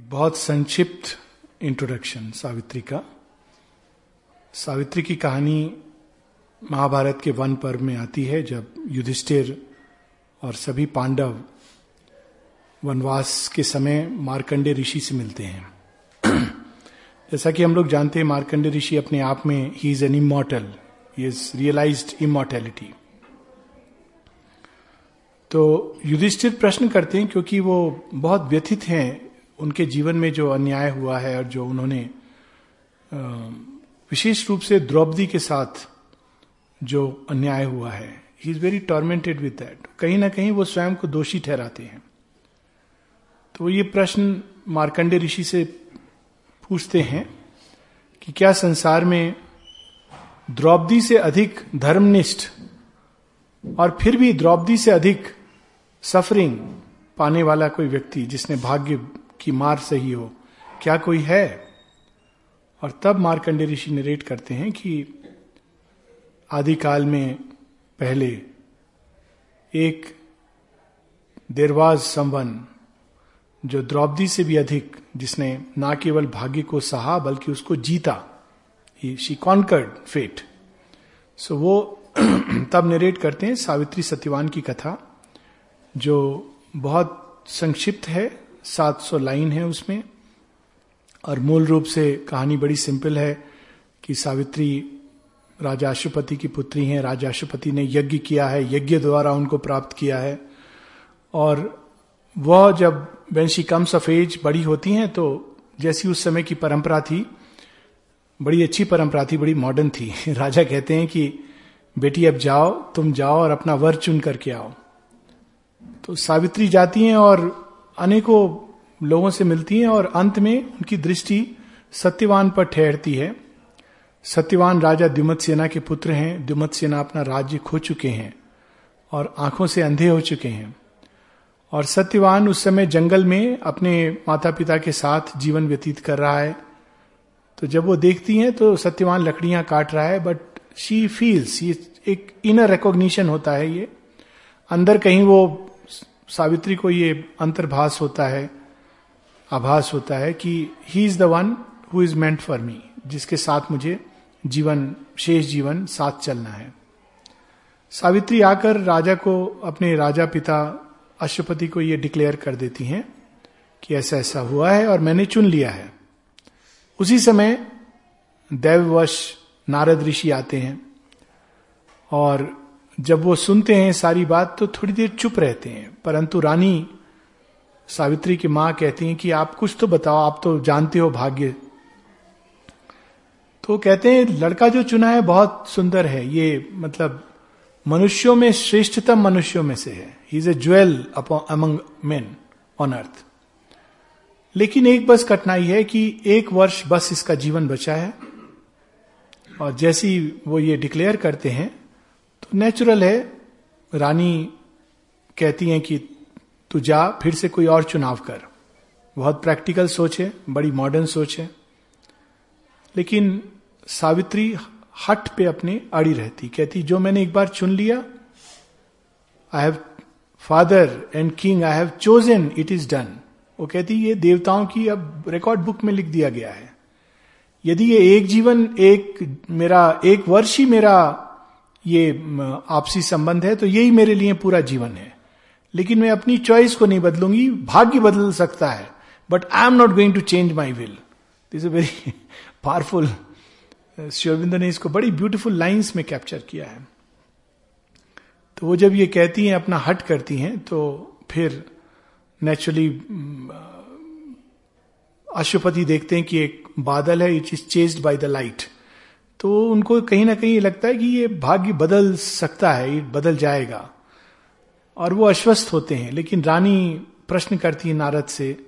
एक बहुत संक्षिप्त इंट्रोडक्शन सावित्री का। सावित्री की कहानी महाभारत के वन पर्व में आती है, जब युधिष्ठिर और सभी पांडव वनवास के समय मार्कंडे ऋषि से मिलते हैं। जैसा कि हम लोग जानते हैं मार्कंडे ऋषि अपने आप में he is an immortal he is realized immortality तो युधिष्ठिर प्रश्न करते हैं, क्योंकि वो बहुत व्यथित हैं उनके जीवन में जो अन्याय हुआ है और जो उन्होंने विशेष रूप से द्रौपदी के साथ जो अन्याय हुआ है he is very tormented with that कहीं ना कहीं वो स्वयं को दोषी ठहराते हैं। तो ये प्रश्न मार्कंडे ऋषि से पूछते हैं कि क्या संसार में द्रौपदी से अधिक धर्मनिष्ठ और फिर भी द्रौपदी से अधिक सफरिंग पाने वाला कोई व्यक्ति जिसने भाग्य की मार सही हो। क्या कोई है? और तब मार्कंडे ऋषि नरेट करते हैं कि आदिकाल में पहले एक देरवाज संवन जो द्रौपदी से भी अधिक, जिसने ना केवल भाग्य को सहा, बल्कि उसको जीता शी कॉन्कर्ड फेट सो वो तब नरेट करते हैं सावित्री सत्यवान की कथा, जो बहुत संक्षिप्त है 700 लाइन है उसमें। और मूल रूप से कहानी बड़ी सिंपल है कि सावित्री राजा अशुपति की पुत्री हैं। राजा अशुपति ने यज्ञ किया है, यज्ञ द्वारा उनको प्राप्त किया है। और वह जब वंशी कम सफेज बड़ी होती हैं तो जैसी उस समय की परंपरा थी, बड़ी अच्छी परंपरा थी, बड़ी मॉडर्न थी। राजा कहते हैं कि, बेटी, अब जाओ, तुम जाओ और अपना वर चुन करके आओ। तो सावित्री जाती हैं और अनेकों लोगों से मिलती हैं और अंत में उनकी दृष्टि सत्यवान पर ठहरती है। सत्यवान राजा द्युमत सेना के पुत्र हैं। द्युमत सेना अपना राज्य खो चुके हैं और आँखों से अंधे हो चुके हैं। और सत्यवान उस समय जंगल में अपने माता पिता के साथ जीवन व्यतीत कर रहा है। तो जब वो देखती हैं तो सत्यवान लकड़ियाँ काट रहा है बट शी फील्स ये एक इनर रिकॉग्निशन होता है ये। अंदर कहीं वो सावित्री को ये अंतर्भास होता है, आभास होता है कि he is the one who is meant for me जिसके साथ मुझे जीवन, शेष जीवन साथ चलना है। सावित्री आकर राजा को, अपने राजा पिता अशुपति को ये डिक्लेयर कर देती हैं कि ऐसा ऐसा हुआ है और मैंने चुन लिया है। उसी समय दैववश नारद ऋषि आते हैं और जब वो सुनते हैं सारी बात तो थोड़ी देर चुप रहते हैं। परंतु रानी सावित्री की माँ कहती हैं कि आप कुछ तो बताओ, आप तो जानते हो भाग्य। तो कहते हैं, लड़का जो चुना है बहुत सुंदर है। ये मतलब मनुष्यों में, श्रेष्ठतम मनुष्यों में से है। He is a jewel among men on earth लेकिन एक बस कठिनाई है कि एक वर्ष बस इसका जीवन बचा है। और जैसी वो ये डिक्लेयर करते हैं तो नेचुरल है, रानी कहती हैं कि तू जा, फिर से कोई और चुनाव कर। बहुत प्रैक्टिकल सोच है, बड़ी मॉडर्न सोच है। लेकिन सावित्री हट पे अपने अड़ी रहती, कहती, जो मैंने एक बार चुन लिया I have father and king I have chosen it is done वो कहती, ये देवताओं की अब रिकॉर्ड बुक में लिख दिया गया है। यदि ये एक जीवन, एक मेरा, एक वर्ष ही मेरा ये आपसी संबंध है तो यही मेरे लिए पूरा जीवन है। लेकिन मैं अपनी चॉइस को नहीं बदलूँगी, भाग्य बदल सकता है। But I am not going to change my will this a very powerful शिवरबिंदर ने इसको बड़ी ब्यूटीफुल लाइंस में कैप्चर किया है। तो वो जब ये कहती हैं, अपना हट करती हैं तो फिर नेचुरली अशुपति देखते हैं कि एक बादल है it is chased by the light तो उनको कहीं ना कहीं लगता है कि ये भाग्य बदल सकता है, ये बदल जाएगा। और वो अश्वस्थ होते हैं, लेकिन रानी प्रश्न करती है नारद से।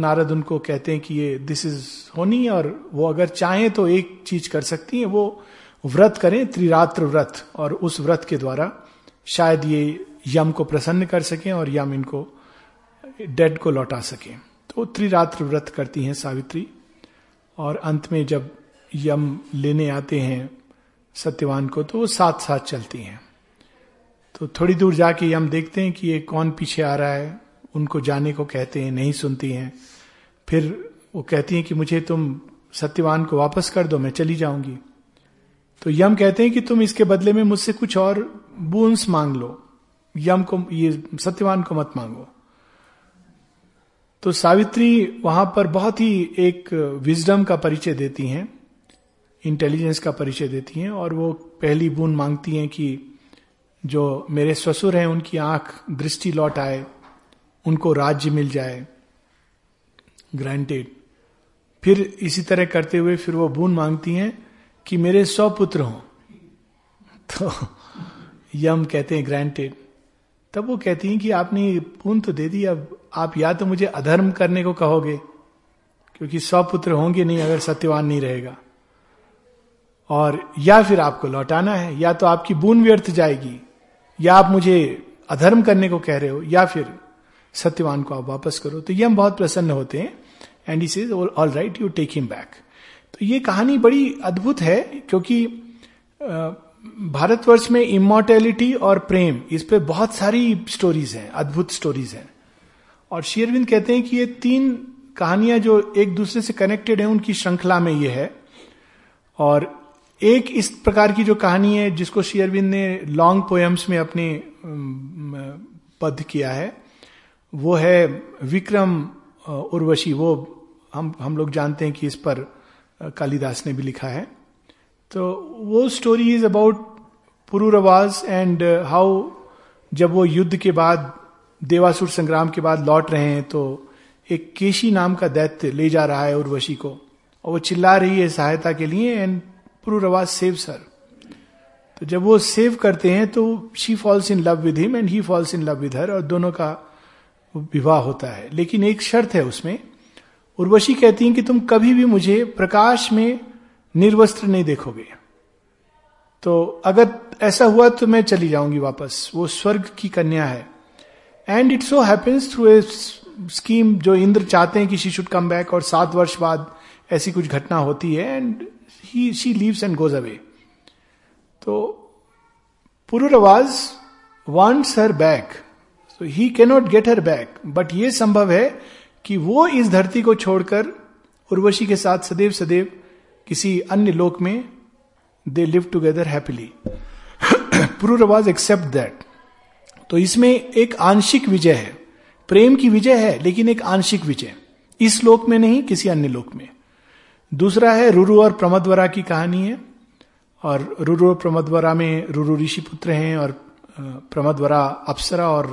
नारद उनको कहते हैं कि ये दिस इज़ होनी और वो अगर चाहें तो एक चीज़ कर सकती हैं, वो व्रत करें, त्रिरात्र व्रत और उस व्रत के द्वारा शायद ये यम को प्रसन्न कर सकें और यम इनको, डेड को लौटा सकें। तो त्रिरात्र व्रत करती हैं सावित्री। और अंत में जब यम लेने आते हैं सत्यवान को तो वो साथ साथ चलती हैं। तो थोड़ी दूर जाके यम देखते हैं कि ये कौन पीछे आ रहा है, उनको जाने को कहते हैं, नहीं सुनती हैं। फिर वो कहती हैं कि मुझे तुम सत्यवान को वापस कर दो, मैं चली जाऊँगी। तो यम कहते हैं कि तुम इसके बदले में मुझसे कुछ और बूंस मांग लो। यम को, ये सत्यवान को मत मांगो। तो सावित्री वहाँ पर बहुत ही एक विजडम का परिचय देती हैं। इंटेलिजेंस का परिचय देती हैं और वो पहली बूंद मांगती हैं कि जो मेरे ससुर हैं, उनकी आँख दृष्टि लौट आए, उनको राज्य मिल जाए। ग्रांटेड फिर इसी तरह करते हुए फिर वो बूंद मांगती हैं कि मेरे सौ पुत्र हों। तो यम कहते हैं ग्रांटेड तब वो कहती हैं कि आपने बूंद तो दे दी, अब आप या तो मुझे अधर्म करने को कहोगे, क्योंकि सौ पुत्र होंगे नहीं अगर सत्यवान नहीं रहेगा। और या फिर आपको लौटाना है, या तो आपकी बून व्यर्थ जाएगी, या आप मुझे अधर्म करने को कह रहे हो, या फिर सत्यवान को आप वापस करो। तो ये हम बहुत प्रसन्न होते हैं and he says all right you take him back तो ये कहानी बड़ी अद्भुत है, क्योंकि भारतवर्ष में इमोर्टेलिटी और प्रेम, इस पर बहुत सारी स्टोरीज हैं, अद्भुत स्टोरीज हैं। और शेयरविंद कहते हैं कि ये तीन कहानियाँ जो एक दूसरे से कनेक्टेड है, उनकी श्रृंखला में ये है। और एक इस प्रकार की जो कहानी है, जिसको शेयरविंद ने लॉन्ग पोएम्स में अपने पद किया है, वो है विक्रम उर्वशी। वो हम हम लोग जानते हैं कि इस पर कालिदास ने भी लिखा है। तो वो story is about Pururavas and how जब वो युद्ध के बाद, देवासुर संग्राम के बाद लौट रहे हैं तो एक केशी नाम का दैत्य ले जा रहा है उर्वशी को। और वो चिल्ला रही है सहायता के लिए एंड पुरुरवाज सेव सर तो जब वो सेव करते हैं तो she falls in love with him and he falls in love with her और दोनों का विवाह होता है। लेकिन एक शर्त है उसमें। उर्वशी कहती हैं कि तुम कभी भी मुझे प्रकाश में निर्वस्त्र नहीं देखोगे। तो अगर ऐसा हुआ तो मैं चली जाऊँगी वापस। वो स्वर्ग की कन्या है। And it so happens through a scheme जो इंद्र चाहते हैं कि शी शुड कम बैक और सात वर्ष बाद ऐसी कुछ घटना होती है। And he she leaves and goes away तो Pururavas wants her back so he cannot get her back but ये संभव है कि वो इस धरती को छोड़कर उर्वशी के साथ सदैव सदैव किसी अन्य लोक में they live together happily Pururavas except that तो इसमें एक आंशिक विजय है। प्रेम की विजय है, लेकिन एक आंशिक विजय। इस लोक में नहीं, किसी अन्य लोक में। दूसरा है रुरु और प्रमदवरा की कहानी है। और रुरु और प्रमदवरा में रुरु ऋषि पुत्र हैं और प्रमदवरा अप्सरा और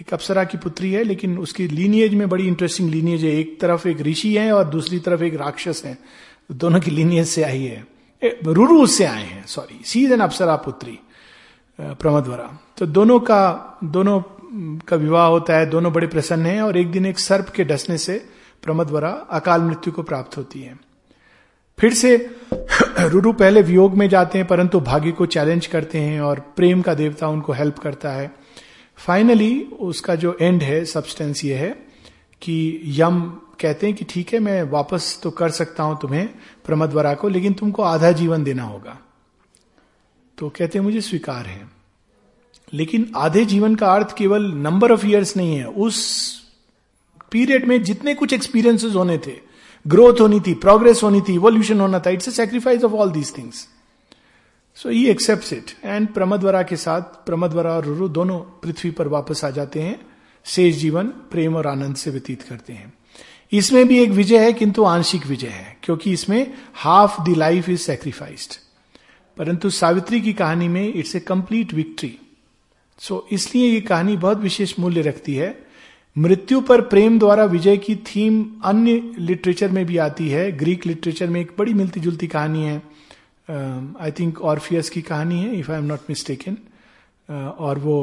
एक अप्सरा की पुत्री है, लेकिन उसकी लीनियज में बड़ी इंटरेस्टिंग लीनियज है। एक तरफ़ एक ऋषि है और दूसरी तरफ़ एक राक्षस है। दोनों की लीनियज से आई है। रुरु से आए हैं सॉरी सीज एन अप्सरा पुत्री प्रमदवरा। तो दोनों का दोनों का विवाह होता है, दोनों बड़े प्रसन्न हैं और एक दिन एक सर्प के डसने से प्रमदवरा अकाल मृत्यु को प्राप्त होती है। फिर से रुरु पहले वियोग में जाते हैं, परंतु भाग्य को चैलेंज करते हैं और प्रेम का देवता उनको हेल्प करता है। फाइनली उसका जो एंड है सब्सटेंस ये है कि यम कहते हैं कि ठीक है, मैं वापस तो कर सकता हूँ तुम्हें प्रमदवरा को, लेकिन तुमको आधा जीवन देना होगा। तो कहते हैं, मुझे स्वीकार है। लेकिन आधे जीवन का अर्थ केवल नंबर ऑफ़ ईयर्स नहीं है, उस पीरियड में जितने कुछ एक्सपीरियंसेस होने थे ग्रोथ होनी थी प्रोग्रेस होनी थी इवोल्यूशन होना था it's a sacrifice of all these things so he accept it and Pramadvara के साथ प्रमदवरा और रुरु दोनों पृथ्वी पर वापस आ जाते हैं। शेष जीवन प्रेम और आनंद से व्यतीत करते हैं। इसमें भी एक विजय है, किंतु आंशिक विजय है, क्योंकि इसमें half the life is sacrificed परंतु सावित्री की कहानी में it's a complete victory so इसलिए ये कहानी बहुत विशेष मूल्य रखती है। मृत्यु पर प्रेम द्वारा विजय की थीम अन्य लिटरेचर में भी आती है। ग्रीक लिटरेचर में एक बड़ी मिलती जुलती कहानी है। आई थिंक ऑर्फियस की कहानी है if I am not mistaken और वो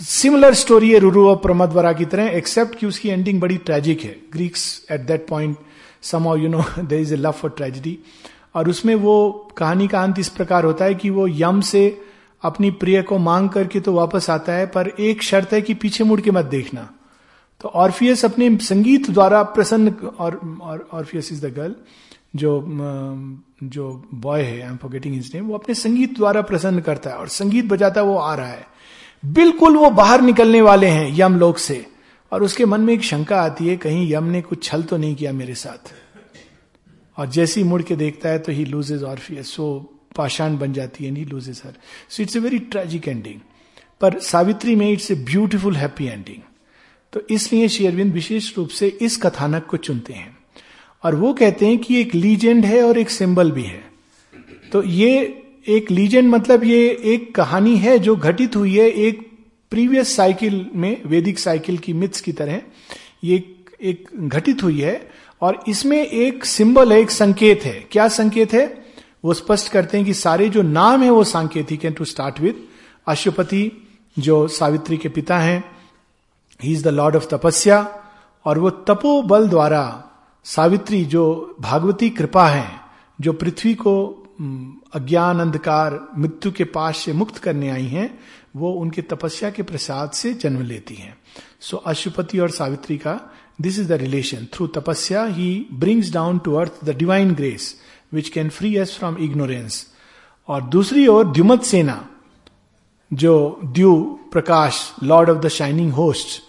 सिमिलर स्टोरी है रुरु और प्रमदवरा की तरह एक्सेप्ट कि उसकी एंडिंग बड़ी ट्रेजिक है। Greeks at that point some you know there is a love for tragedy और उसमें वो कहानी का अंत इस प्रकार होता है कि वो यम से अपनी प्रिय को मांग करके तो वापस आता है, पर एक शर्त है कि पीछे मुड़ के मत देखना। तो ऑर्फियस अपने संगीत द्वारा प्रसन्न और ऑर्फियस इज़ द गर्ल, जो जो बॉय है I am forgetting his name वो अपने संगीत द्वारा प्रसन्न करता है, और संगीत बजाता वो आ रहा है। बिल्कुल वो बाहर निकलने वाले हैं, यम लोग से। और उसके मन में एक शंका आती है, कहीं यम ने कुछ छल तो नहीं किया मेरे साथ? और जैसे ही मुड़ के देखता है तो ही लूजेज ऑर्फियस सो पाषाण बन जाती है he loses her so it's a very tragic ending पर सावित्री में it's a beautiful happy ending तो इसलिए शेयरविंद विशेष रूप से इस कथानक को चुनते हैं। और वो कहते हैं कि एक लीजेंड है और एक सिंबल भी है। तो ये एक लीजेंड मतलब ये एक कहानी है जो घटित हुई है एक प्रीवियस साइकिल में वैदिक साइकिल की मिथ्स की तरह। ये एक घटित हुई है और इसमें एक सिंबल है, एक संकेत है। क्या संकेत है? वो स्पष्ट करते हैं कि सारे जो नाम है वो सांकेतिक है टू स्टार्ट विथ अशुपति जो सावित्री के पिता हैं he is the lord of tapasya और वो तपो बल द्वारा सावित्री जो भागवती कृपा है जो पृथ्वी को अज्ञान अंधकार मृत्यु के पास से मुक्त करने आई हैं वो उनके तपस्या के प्रसाद से जन्म लेती हैं। सो so, अशुपति और सावित्री का this is the relation through tapasya he brings down to earth the divine grace which can free us from ignorance और दूसरी ओर द्युमत सेना, जो द्यू, प्रकाश lord of the shining host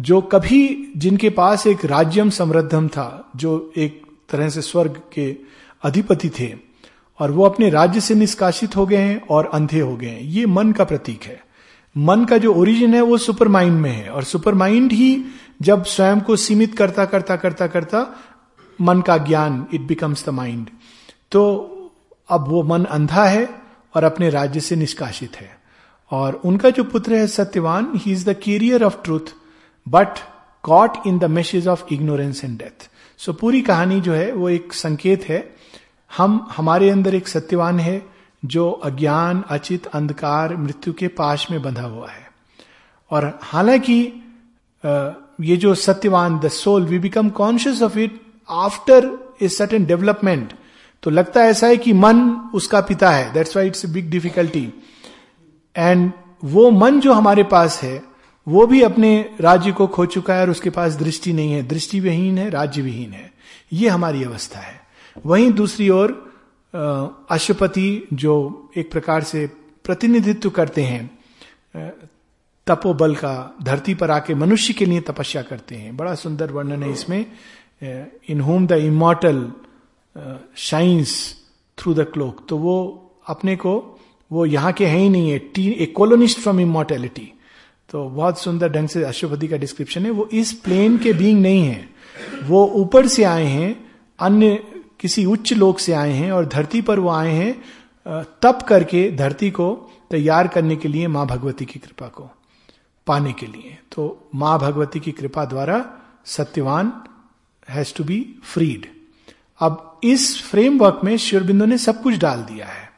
जो कभी जिनके पास एक राज्यम समृद्धम था, जो एक तरह से स्वर्ग के अधिपति थे, और वो अपने राज्य से निष्कासित हो गए हैं और अंधे हो गए हैं। ये मन का प्रतीक है। मन का जो ओरिजिन है, वो सुपर माइंड में है। और सुपर माइंड ही जब स्वयं को सीमित करता करता करता करता मन का ज्ञान इट बिकम्स द माइंड तो अब वो मन अंधा है और अपने राज्य से निष्कासित है। और उनका जो पुत्र है Satyavan he is the carrier of truth but caught in the message of ignorance and death so पूरी कहानी जो है, वो एक संकेत है। हम, हमारे अंदर एक सत्यवान है, जो अज्ञान, अचित, अंधकार, मृत्यु के पाश में बंधा हुआ है। और हालाँकि ये जो Satyavan the soul we become conscious of it after a certain development तो लगता ऐसा है कि मन उसका पिता है। That's why it's big difficulty and वो मन जो हमारे पास है, वो भी अपने राज्य को खो चुका है और उसके पास दृष्टि नहीं है। दृष्टि विहीन है, राज्य विहीन है। ये हमारी अवस्था है। वहीं दूसरी ओर अशुपति जो एक प्रकार से प्रतिनिधित्व करते हैं तपोबल का, धरती पर आके मनुष्य के लिए तपस्या करते हैं। बड़ा सुंदर वर्णन है इसमें। In whom the immortal shines through the cloak तो वो अपने को, वो यहाँ के हैं ही नहीं है टी ए कोलोनिस्ट फ्रॉम इमोर्टेलिटी तो बहुत सुंदर ढंग से अशुपति का डिस्क्रिप्शन है। वो इस प्लेन के बींग नहीं है। वो ऊपर से आए हैं, अन्य किसी उच्च लोक से आए हैं और धरती पर वो आए हैं तप करके धरती को तैयार करने के लिए माँ भगवती की कृपा को पाने के लिए। तो माँ भगवती की कृपा द्वारा Satyavan has to be freed अब इस फ्रेमवर्क में शिवरबिंदु ने सब कुछ डाल दिया है।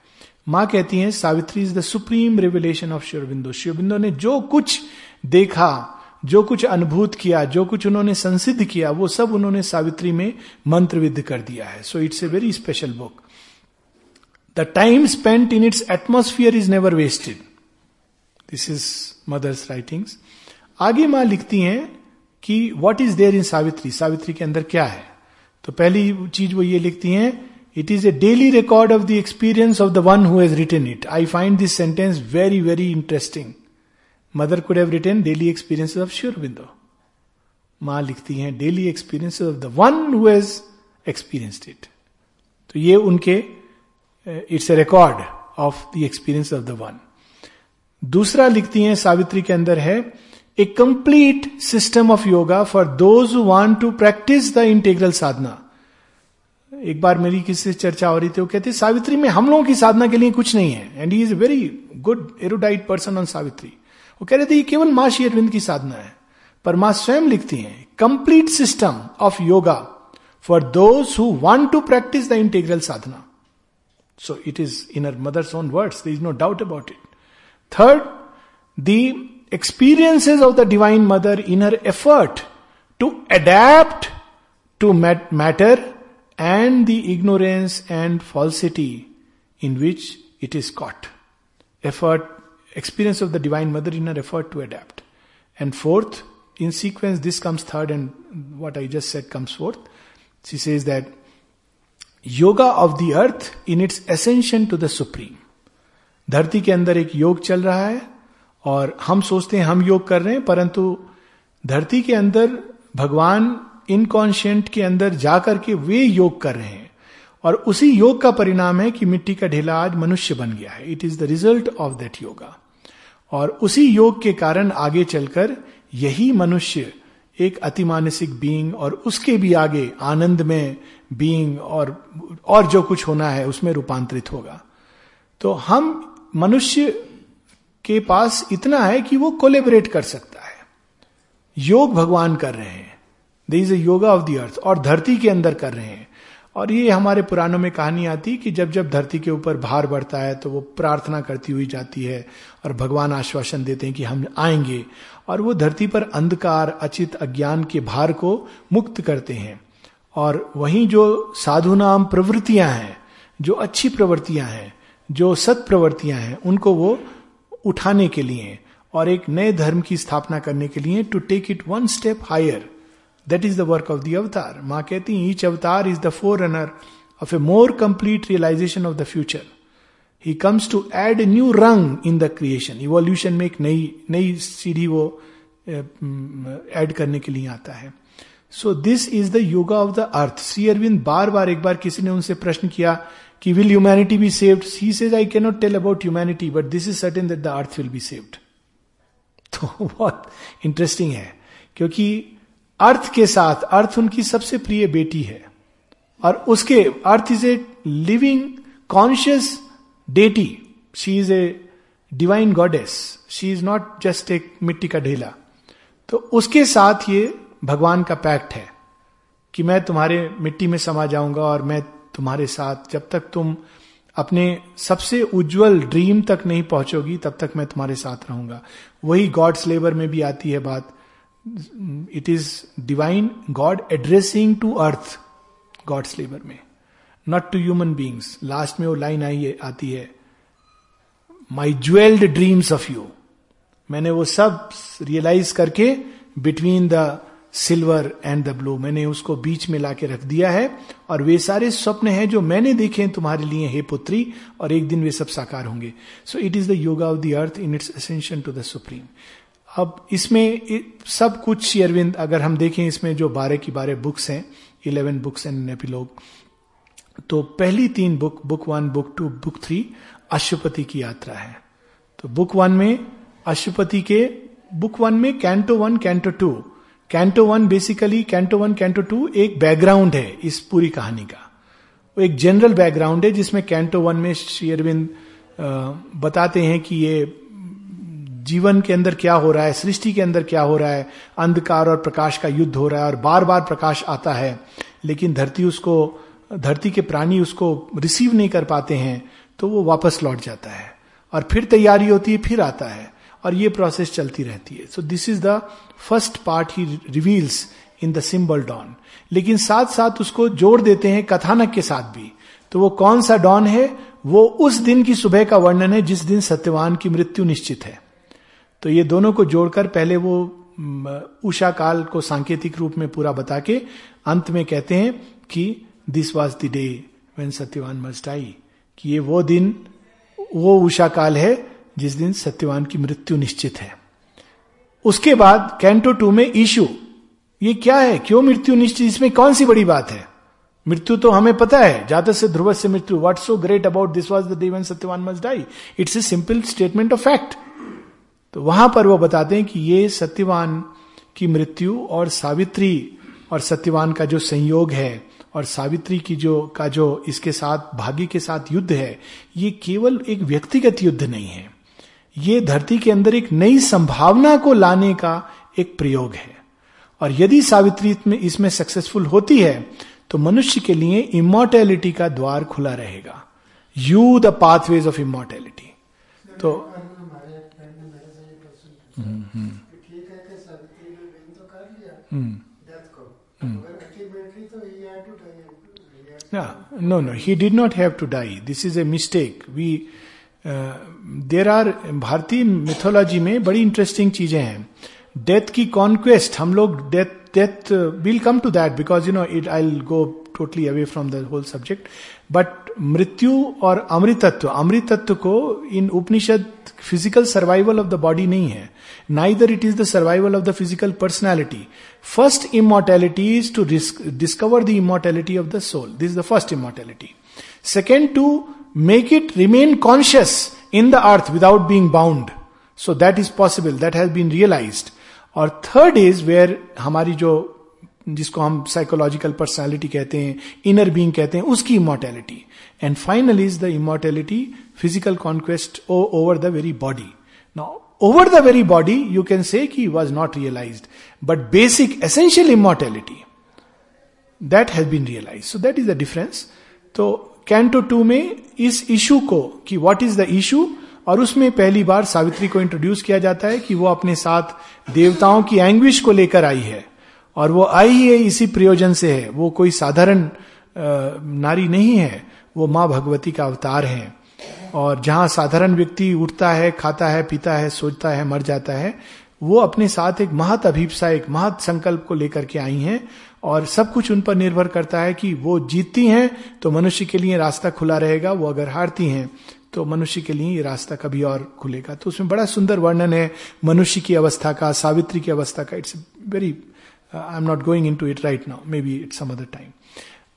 माँ कहती हैं, Savitri is the supreme revelation of शिवबिंदु शिवबिंदु ने जो कुछ देखा, जो कुछ अनुभूत किया, जो कुछ उन्होंने संसिद्ध किया, वो सब उन्होंने सावित्री में मंत्रविद्ध कर दिया है। So it's a very special book the time spent in its atmosphere is never wasted this is mother's writings आगे माँ लिखती हैं कि what is there in Savitri? Savitri के अंदर क्या है? तो पहली चीज़ वो ये लिखती हैं it is a daily record of the experience of the one who has written it I find this sentence very very interesting mother could have written daily experience of Sri Aurobindo माँ लिखती हैं daily experience of the one who has experienced it तो ये उनके it's a record of the experience of the one दूसरा लिखती हैं, सावित्री के अंदर है a complete system of yoga for those want to practice the integral sadhana एक बार मेरी किसी से चर्चा हो रही थी, वो कहते, सावित्री, में हम लोगों की साधना के लिए कुछ नहीं है. And he is a very good erudite person on Savitri. वो कह रहे थे, ये केवल माँ श्री अरविंद की साधना है। पर माँ स्वयं लिखती हैं complete system of yoga for those who want to practice the integral sadhana so it is in mother's own words is no doubt about it third the experiences of the divine mother in her effort to adapt to matter and the ignorance and falsity in which it is caught. Effort, experience of the Divine Mother in her effort to adapt. And fourth, in sequence, this comes third, and what I just said comes fourth. She says that yoga of the earth in its ascension to the supreme. धरती के अंदर एक योग चल रहा है और हम सोचते हैं हम योग कर रहे हैं, परंतु धरती के अंदर भगवान इनकॉन्शियंट के अंदर जाकर के वे योग कर रहे हैं। और उसी योग का परिणाम है कि मिट्टी का ढेला आज मनुष्य बन गया है। It is the result of that yoga और उसी योग के कारण आगे चलकर यही मनुष्य एक अतिमानसिक बीइंग और उसके भी आगे आनंद में बीइंग और और जो कुछ होना है उसमें रूपांतरित होगा। तो हम मनुष्य के पास इतना है कि वो कोलेबरेट कर सकता है। योग भगवान कर रहे हैं। They is a yoga of the earth और धरती के अंदर कर रहे हैं। और ये हमारे पुराणों में कहानी आती कि जब जब धरती के ऊपर भार बढ़ता है तो वो प्रार्थना करती हुई जाती है और भगवान आश्वासन देते हैं कि हम आएँगे और वो धरती पर अंधकार, अचित अज्ञान के भार को मुक्त करते हैं। और वहीं जो साधु नाम प्रवृत्तियाँ हैं, जो अच्छी प्रवृत्तियाँ हैं, जो सत प्रवृत्तियाँ हैं, उनको वो उठाने के लिए और एक नए धर्म की स्थापना करने के लिए to take it one step higher that is the work of the avatar माँ कहती each avatar is the forerunner of a more complete realization of the future he comes to add a new rung in the creation evolution में एक नई नई सीढ़ी वो add करने के लिए आता है। So this is the yoga of the earth Sri Aurobindo बार बार एक बार किसी ने उनसे प्रश्न किया कि will humanity be saved he says I cannot tell about humanity but this is certain that the earth will be saved तो बहुत इंटरेस्टिंग है, क्योंकि अर्थ के साथ अर्थ उनकी सबसे प्रिय बेटी है, और उसके earth is a living conscious deity she is a divine goddess she is not just एक मिट्टी का ढेला। तो उसके साथ ये भगवान का पैक्ट है कि मैं तुम्हारे मिट्टी में समा जाऊँगा और मैं तुम्हारे साथ, जब तक तुम अपने सबसे उज्जवल ड्रीम तक नहीं पहुंचोगी, तब तक मैं तुम्हारे साथ रहूँगा। वही गॉड्स लेबर में भी आती है बात। It is divine god addressing to earth god's labour में not to human beings last में वो लाइन आई है, आती है my jewelled dreams of you मैंने वो सब रियलाइज़ करके between the silver and the blue, मैंने उसको बीच में लाके रख दिया है, और वे सारे स्वप्न हैं जो मैंने देखे तुम्हारे लिए, हे पुत्री, और एक दिन वे सब साकार होंगे। So it is the yoga of the earth in its ascension to the supreme अब इसमें सब कुछ अरविंद, अगर हम देखें इसमें जो बारह की बारह बुक्स हैं इलेवन बुक्स एंड एपिलोग तो पहली तीन book book one book two book three Ashwapati की यात्रा है। तो बुक वन में अशुपति के बुक वन में canto one canto two canto one basically canto one canto two एक बैकग्राउंड है इस पूरी कहानी का। वो एक जनरल बैकग्राउंड है जिसमें कैंटो वन में श्री अरविंद बताते हैं कि ये जीवन के अंदर क्या हो रहा है, सृष्टि के अंदर क्या हो रहा है, अंधकार और प्रकाश का युद्ध हो रहा है और बार बार प्रकाश आता है, लेकिन धरती उसको, धरती के प्राणी उसको रिसीव नहीं कर पाते हैं तो वो वापस लौट जाता है। और फिर तैयारी होती है, फिर आता है। और ये प्रोसेस चलती रहती है। So this is the first part he reveals in the symbol dawn लेकिन साथ साथ उसको जोड़ देते हैं कथानक के साथ भी। तो वो कौन सा डॉन है? वो उस दिन की सुबह का वर्णन है, जिस दिन सत्यवान की मृत्यु निश्चित है। तो ये दोनों को जोड़कर पहले वो उषा काल को सांकेतिक रूप में पूरा बता के अंत में कहते हैं कि this was the day when Satyavan must I कि ये वो दिन, वो उषा काल है जिस दिन सत्यवान की मृत्यु निश्चित है। उसके बाद कैंटो टू में ईशु, ये क्या है? क्यों मृत्यु निश्चित? इसमें कौन सी बड़ी बात है? मृत्यु तो हमें पता है। जातक से ध्रुव से मृत्यु। What so great about this was the day when Satyavan must die it's a simple statement of fact तो वहाँ पर वो बताते हैं कि ये सत्यवान की मृत्यु और सावित्री और सत्यवान का जो संयोग है और सावित्री की जो, का जो इसके साथ, भागी के साथ युद्ध है, ये केवल एक व्यक्तिगत युद्ध नहीं है। ये धरती के अंदर एक नई संभावना को लाने का एक प्रयोग है और यदि सावित्री में इसमें सक्सेसफुल होती है तो मनुष्य के लिए इमोर्टेलिटी का द्वार खुला रहेगा you the pathways of immortality तो no no he did not have to die this is a mistake we there are भारतीय मिथोलॉजी में बड़ी इंटरेस्टिंग चीज़ें हैं। डेथ की कॉन्क्वेस्ट हम लोग death death will come to that because you know it I go totally away from the whole subject but मृत्यु और अमृतत्व अमृतत्व को in Upanishad physical survival of the body नहीं है। Neither it is the survival of the physical personality first immortality is to discover the immortality of the soul this is the first immortality second to make it remain conscious in the earth without being bound so that is possible that has been realised और third is where हमारी जो, जिसको हम psychological personality कहते हैं inner being कहते हैं, उसकी immortality and final is the immortality physical conquest over the very body now over the very body you can say कि was not realise but basic essential immortality that has been realise so that is the difference तो canto two में इस issue को, कि what is the issue और उसमें पहली बार सावित्री को इंट्रोड्यूस किया जाता है कि वो अपने साथ देवताओं की एंग्विश को लेकर आई है, और वो आई ही इसी प्रयोजन से है। वो कोई साधारण नारी नहीं है, वो माँ भगवती का अवतार है। और जहाँ साधारण व्यक्ति उठता है, खाता है, पीता है, सोचता है, मर जाता है, वो अपने साथ एक महत अभिप्सा, एक महत संकल्प को लेकर के आई हैं और सब कुछ उन पर निर्भर करता है कि वो जीतती हैं तो मनुष्य के लिए रास्ता खुला रहेगा, वो अगर हारती हैं तो मनुष्य के लिए ये रास्ता कभी और खुलेगा। तो उसमें बड़ा सुंदर वर्णन है, मनुष्य की अवस्था का, सावित्री की अवस्था का। It's very I am not going into it right now maybe it's other time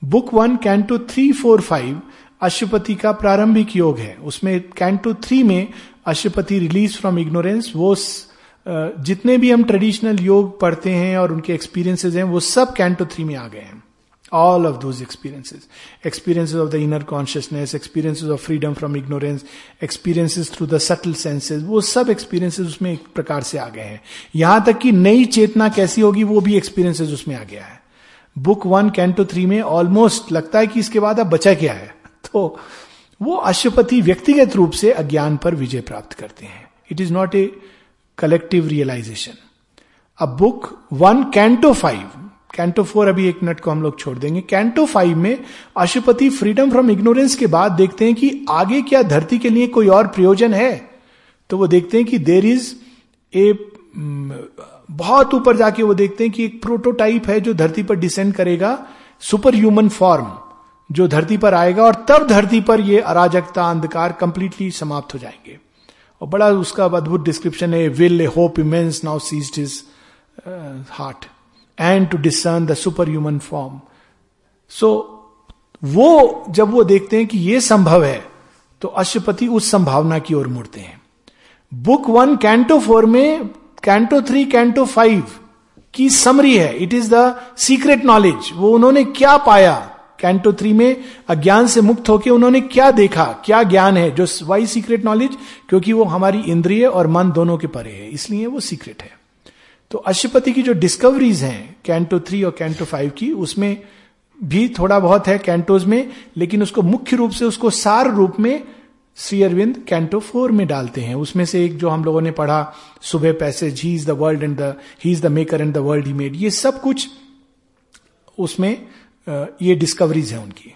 book one canto three four five Aswapati का प्रारंभिक योग है। उसमें कैंटो थ्री में अशुपति रिलीज़ फ्रॉम इग्नोरेंस वो जितने भी हम ट्रेडिशनल योग पढ़ते हैं और उनके एक्सपीरियंसेस हैं, वो सब कैंटो थ्री में आ गए हैं। All of those experiences experiences of the inner consciousness experiences of freedom from ignorance experiences through the subtle senses वो सब एक्सपीरियंसेस उसमें एक प्रकार से आ गए हैं। यहाँ तक कि नई चेतना कैसी होगी, वो भी एक्सपीरियंसेस उसमें आ गया है। बुक वन कैंटो थ्री में ऑलमोस्ट लगता है कि इसके बाद अब बचा क्या है? तो वो अशुपति व्यक्तिगत रूप से अज्ञान पर विजय प्राप्त करते हैं। It is not a collective realisation अब book one canto five canto four अभी एक मिनट को हम लोग छोड़ देंगे। कैंटो फाइव में अशुपति फ्रीडम फ्रॉम इग्नोरेंस के बाद देखते हैं कि आगे क्या धरती के लिए कोई और प्रयोजन है। तो वो देखते हैं कि देर इज़ ए बहुत ऊपर जाके वो देखते हैं कि एक प्रोटोटाइप है जो धरती पर डिसेंड करेगा। सुपर ह्यूमन फॉर्म जो धरती पर आएगा और तब धरती पर ये अराजकता, अंधकार कंप्लीटली समाप्त हो जाएँगे। और बड़ा उसका अद्भुत डिस्क्रिप्शन है will a hope immense now seize his heart and to discern the super human form so वो जब वो देखते हैं कि ये संभव है तो अशुपति उस संभावना की ओर मुड़ते हैं। बुक वन, कैंटो फोर में, कैंटो थ्री, कैंटो फाइव की समरी है। It is the secret knowledge वो उन्होंने क्या पाया? कैंटो थ्री में अज्ञान से मुक्त होकर उन्होंने क्या देखा? क्या ज्ञान है? जो वाई सीक्रेट नॉलेज क्योंकि वो हमारी इंद्रिय और मन दोनों के परे है, इसलिए वो सीक्रेट है। तो अशुपति की जो डिस्कवरीज हैं, कैंटो थ्री और कैंटो फाइव की, उसमें भी थोड़ा बहुत है कैंटोज में, लेकिन उसको मुख्य रूप से उसको सार रूप में श्री अरविंद कैंटो फोर में डालते हैं। उसमें से एक जो हम लोगों ने पढ़ा, सुबह passage he is the world and the he is the maker and the world he made ये सब कुछ उसमें ये डिस्कवरीज है उनकी।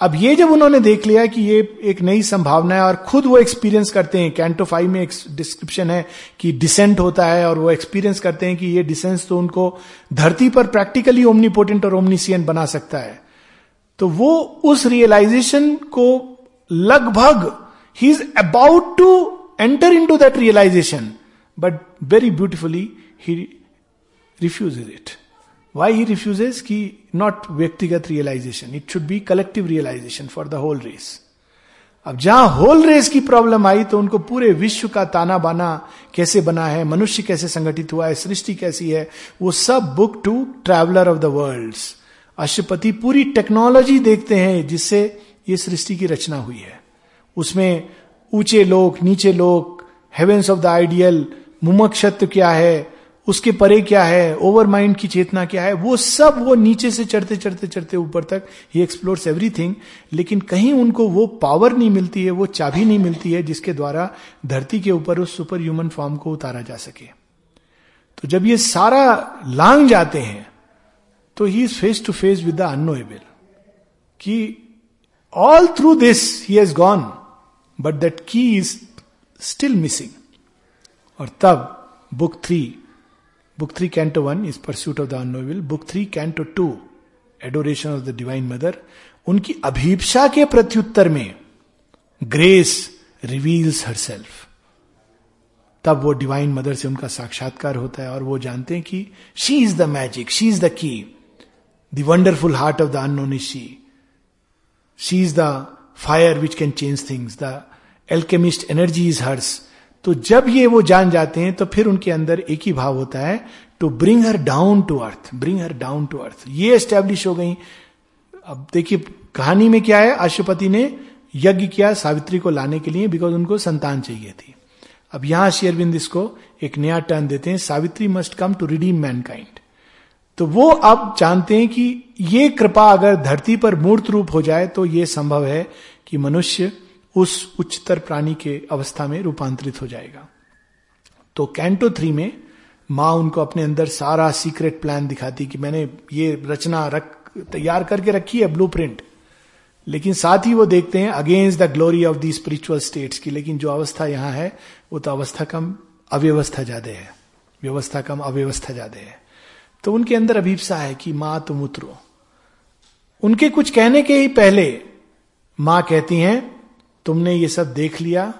अब ये जब उन्होंने देख लिया कि ये एक नई संभावना है और खुद वो एक्सपीरियंस करते हैं कैंटो फाइव में एक डिस्क्रिप्शन है कि डिसेंट होता है और वो एक्सपीरियंस करते हैं कि ये डिसेंस तो उनको धरती पर प्रैक्टिकली ओमनीपोटेंट और ओमनीसियन बना सकता है। तो वो उस रियलाइजेशन को लगभग he is about to enter into that realisation but very beautifully he refuse it why he refuses की नॉट व्यक्तिगत realisation it should be collective realisation for the whole race अब जहाँ होल रेस की problem आई तो उनको पूरे विश्व का ताना बाना कैसे बना है, मनुष्य कैसे संगठित हुआ है, सृष्टि कैसी है, वो सब book two traveller of the world Aswapati पूरी टेक्नोलॉजी देखते हैं जिससे ये सृष्टि की रचना हुई है। उसमें ऊँचे लोग नीचे लोग हेवेंस ऑफ़ द आइडियल मुमक्षत्व क्या है उसके परे क्या है ओवर माइंड की चेतना क्या है, वो सब वो नीचे से चढ़ते चढ़ते चढ़ते ऊपर तक ही एक्सप्लोर्स एवरीथिंग लेकिन कहीं उनको वो पावर नहीं मिलती है, वो चाबी नहीं मिलती है जिसके द्वारा धरती के ऊपर उस सुपर ह्यूमन फॉर्म को उतारा जा सके। तो जब ये सारा लांग जाते हैं तो he is face to face with the unknowable कि all through this he has gone but that key is still missing और तब book three Book 3, Canto 1 is Pursuit of the Unknowable. Book 3, Canto 2, adoration of the divine mother उनकी अभीपसा के प्रत्युत्तर में grace reveals herself तब वो divine mother से उनका साक्षात्कार होता है और वो जानते हैं कि she is the magic she is the key the wonderful heart of the unknown is she she is the fire which can change things the alchemist energy is hers तो जब ये वो जान जाते हैं तो फिर उनके अंदर एक ही भाव होता है to bring her down to earth bring her down to earth ये एस्टेब्लिश हो गई। अब देखिए, कहानी में क्या है? अशुपति ने यज्ञ किया सावित्री को लाने के लिए बिकॉज़ उनको संतान चाहिए थी। अब यहाँ शेयरबिंद इसको एक नया टर्न देते हैं। Savitri must come to redeem mankind तो वो अब जानते हैं कि ये कृपा अगर धरती पर मूर्त रूप हो जाए तो ये संभव है कि मनुष्य उस उच्चतर प्राणी के अवस्था में रूपांतरित हो जाएगा। तो कैंटो थ्री में माँ उनको अपने अंदर सारा सीक्रेट प्लान दिखाती कि मैंने ये रचना रख, तैयार करके रखी है, ब्लू लेकिन साथ ही वो देखते हैं against the glory of the spiritual states की। लेकिन जो अवस्था यहाँ है, वो तो अवस्था कम अव्यवस्था ज़्यादा है। व्यवस्था कम अव्यवस्था ज़्यादा है। तो उनके अंदर अभिप्सा है कि माँ तुम उतरो। उनके कुछ कहने के ही पहले माँ कहती हैं तुमने ये सब देख लिया,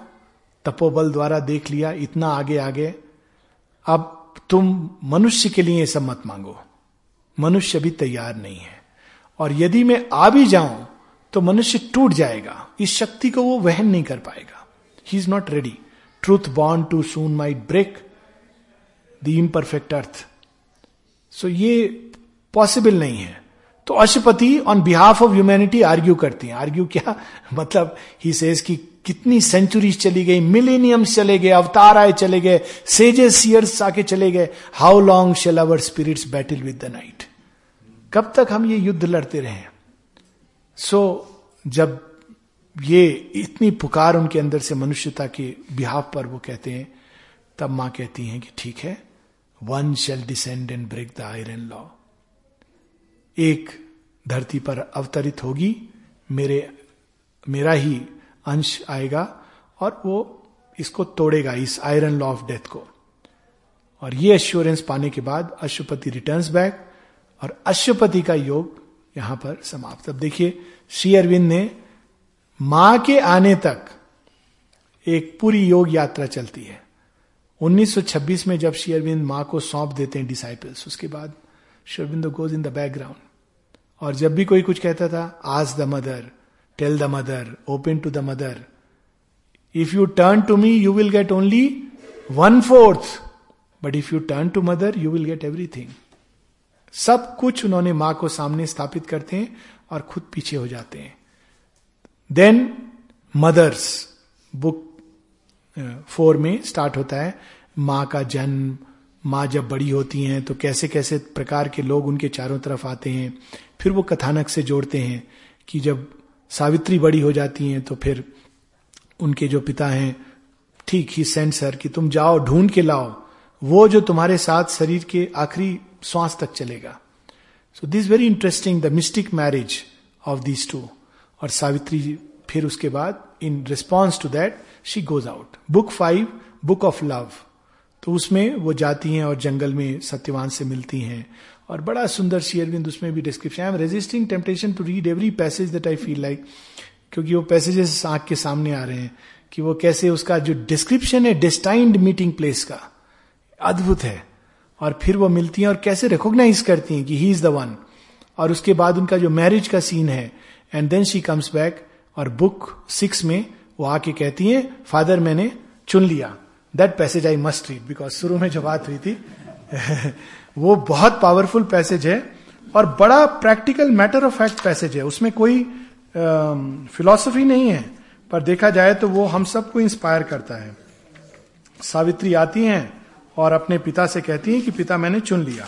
तपोबल द्वारा देख लिया, इतना आगे आगे। अब तुम मनुष्य के लिए सब मत मांगो। मनुष्य भी तैयार नहीं है। और यदि मैं आ भी जाऊँ तो मनुष्य टूट जाएगा। इस शक्ति को वो वहन नहीं कर पाएगा। He is not ready truth bond too soon might break the imperfect earth so ये पॉसिबल नहीं है। तो Aswapati on behalf of humanity argue करती हैं। आर्ग्यू क्या? मतलब ही सेज की कितनी सेंचुरीज चली गई मिलेनियम्स चले गए अवतार आए चले गए सेजेस ईयर्स आके चले गए। How long shall our spirits battle with the night कब तक हम ये युद्ध लड़ते रहे सो so, जब ये इतनी पुकार उनके अंदर से मनुष्यता के बिहाफ पर वो कहते हैं तब माँ कहती हैं कि ठीक है one shall descend and break the iron law एक धरती पर अवतरित होगी, मेरे, मेरा ही अंश आएगा और वो इसको तोड़ेगा, इस आयरन लॉ ऑफ़ डेथ को। और ये एश्योरेंस पाने के बाद अशुपति रिटर्न्स बैक और अशुपति का योग यहाँ पर समाप्त। अब देखिए, श्री अरविंद ने माँ के आने तक एक पूरी योग यात्रा चलती है। 1926 में जब श्री अरविंद माँ को सौंप देते हैं डिसाइपल्स उसके बाद Shri Aurobindo goes in the background और जब भी कोई कुछ कहता था आज the mother tell the mother open to the mother if you turn to me you will get only one fourth but if you turn to mother you will get everything सब कुछ उन्होंने माँ को सामने स्थापित करते हैं और खुद पीछे हो जाते हैं। देन मदर्स बुक फोर में स्टार्ट होता है। माँ का जन्म, माँ जब बड़ी होती हैं तो कैसे कैसे प्रकार के लोग उनके चारों तरफ़ आते हैं। फिर वो कथानक से जोड़ते हैं कि जब सावित्री बड़ी हो जाती हैं तो फिर उनके जो पिता हैं, ठीक ही सेंट सर कि तुम जाओ, ढूंढ के लाओ। वो जो तुम्हारे साथ शरीर के आखिरी श्वास तक चलेगा। So this very interesting the mystic marriage of this two और सावित्री फिर उसके बाद in response to that she goes out book five book of love तो उसमें वो जाती हैं और जंगल में सत्यवान से मिलती हैं। और बड़ा सुंदर शेयरबिंद उसमें भी description I am resisting temptation to read every passage that I feel like क्योंकि वो पैसेजेस आँख के सामने आ रहे हैं कि वो कैसे उसका जो डिस्क्रिप्शन है डिस्टाइंड मीटिंग प्लेस का, अद्भुत है। और फिर वो मिलती हैं और कैसे रिकॉग्नाइज करती हैं कि ही इज़ द वन और उसके बाद उनका जो मैरिज का सीन है and then she comes back और बुक सिक्स में वो आके कहती हैं फादर मैंने चुन लिया। That passage I must read because शुरू में जो बात हुई थी वो बहुत पावरफुल पैसेज है और बड़ा practical matter of fact passage है। उसमें कोई फिलॉसफी नहीं है, पर देखा जाए तो वो हम सबको इंस्पायर करता है। सावित्री आती हैं और अपने पिता से कहती हैं कि पिता मैंने चुन लिया।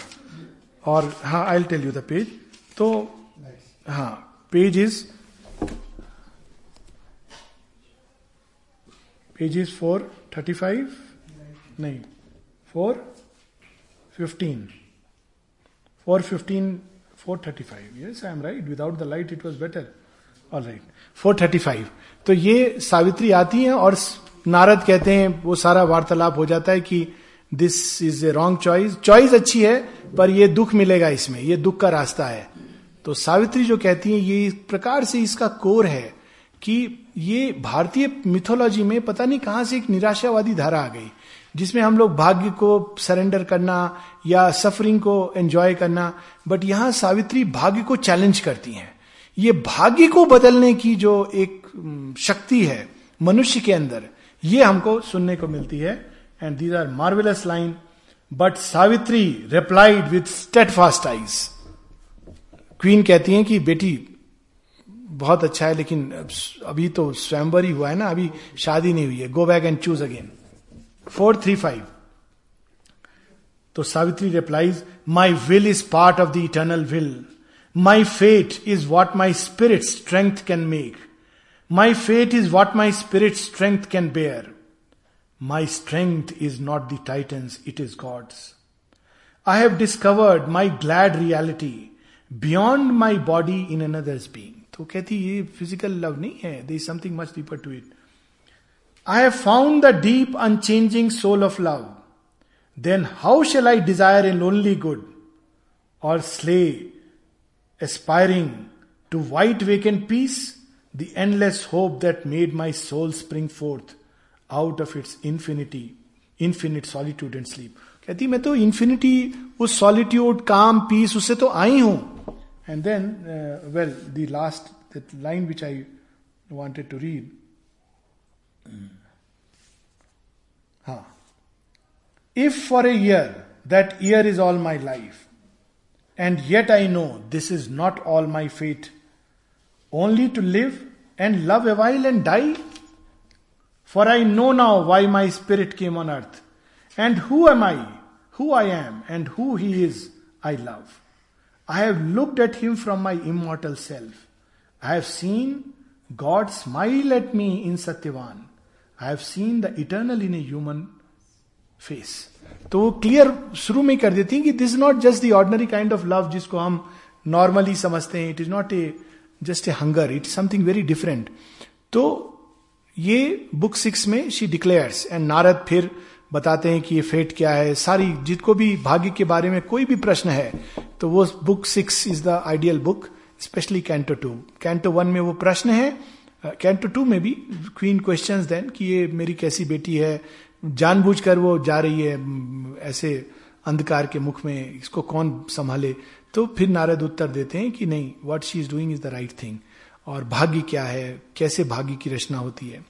और हाँ I tell you the page तो हाँ page is page is four thirty five नहीं four fifteen four fifteen four thirty five yes I am right without the light it was better all right four thirty five तो ये सावित्री आती है और नारद कहते हैं, वो सारा वार्तालाप हो जाता है कि this is a wrong choice choice अच्छी है, पर ये दुख मिलेगा इसमें. ये दुख का रास्ता है. तो सावित्री जो कहती है, ये इस प्रकार से इसका कोर है कि ये भारतीय मिथोलॉजी में पता नहीं कहाँ से एक निराशावादी धारा आ गई। जिसमें हम लोग भाग्य को सरेंडर करना या सफरिंग को एंजॉय करना बट यहाँ सावित्री भाग्य को चैलेंज करती हैं। ये भाग्य को बदलने की जो एक शक्ति है मनुष्य के अंदर, ये हमको सुनने को मिलती है। And these are marvellous line but Savitri replied with steadfast eyes queen कहती हैं कि, बेटी, बहुत अच्छा है, लेकिन अभी तो स्वयंवर ही हुआ है ना, अभी शादी नहीं हुई है। Go back and choose again four three five तो Savitri replies my will is part of the eternal will my fate is what my spirit strength can make my fate is what my spirit strength can bear my strength is not the titan's it is God's I have discovered my glad reality beyond my body in another's being तो कहती ये physical love नहीं है. दे something much deeper to it I have found the deep unchanging soul of love then how shall I desire in only good or sly aspiring to white weekend peace the endless hope that made my soul spring forth out of its infinity infinite solitude and sleep कहती मैं तो infinity उस solitude calm peace उससे तो आई हूं And then, uh, well, the last that line which I wanted If for a year, that year is all my life, and yet I know this is not all my fate, only to live and love a while and die. For I know now why my spirit came on earth, and who am I, who I am, and who he is I love. I have looked at him from my immortal self. I have seen God smile at me in Satyavan. I have seen the eternal in a human face तो वो clear शुरू में कर देती हैं कि this not just the ordinary kind of love जिसको हम नॉर्मली समझते हैं. It is not a just a hunger it something very different तो ये बुक सिक्स में शी डिक्लेयर्स एंड नारद फिर बताते हैं कि ये फेट क्या है। सारी, जितको भी भाग्य के बारे में कोई भी प्रश्न है तो वो book six is the ideal book specially canto two canto one में वो प्रश्न है। कैंटो टू में भी क्वीन क्वेश्चन देन कि ये मेरी कैसी बेटी है जानबूझकर वो जा रही है ऐसे अंधकार के मुख में, इसको कौन संभाले? तो फिर नारद उत्तर देते हैं कि नहीं what she is doing is the right thing और भाग्य क्या है? कैसे भाग्य की रचना होती है?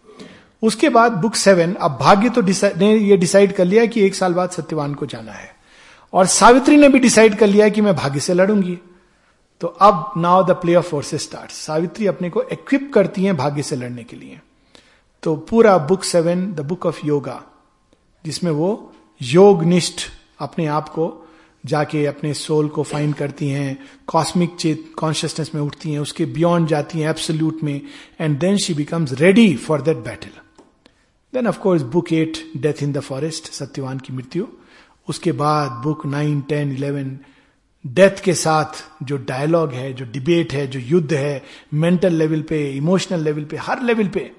उसके बाद बुक सेवन अब भाग्य तो ने ये डिसाइड कर लिया कि एक साल बाद सत्यवान को जाना है। और सावित्री ने भी डिसाइड कर लिया कि मैं भाग्य से लड़ूँगी। तो अब now the play of forces start Savitri अपने को इक्विप करती हैं भाग्य से लड़ने के लिए। तो पूरा book seven the book of yoga जिसमें वो योग निष्ठ अपने आप को जाके अपने सोल को फाइंड करती हैं कॉस्मिक चेत कॉन्शियसनेस में उठती हैं, उसके बियॉन्ड जाती हैं एब्सोल्यूट में and then she becomes ready for that battle then of course book eight death in the forest Satyavan की मृत्यु उसके बाद book nine ten eleven death के साथ जो डायलॉग है, जो डिबेट है, जो युद्ध है मेंटल लेवल पे इमोशनल लेवल पे, हर लेवल पे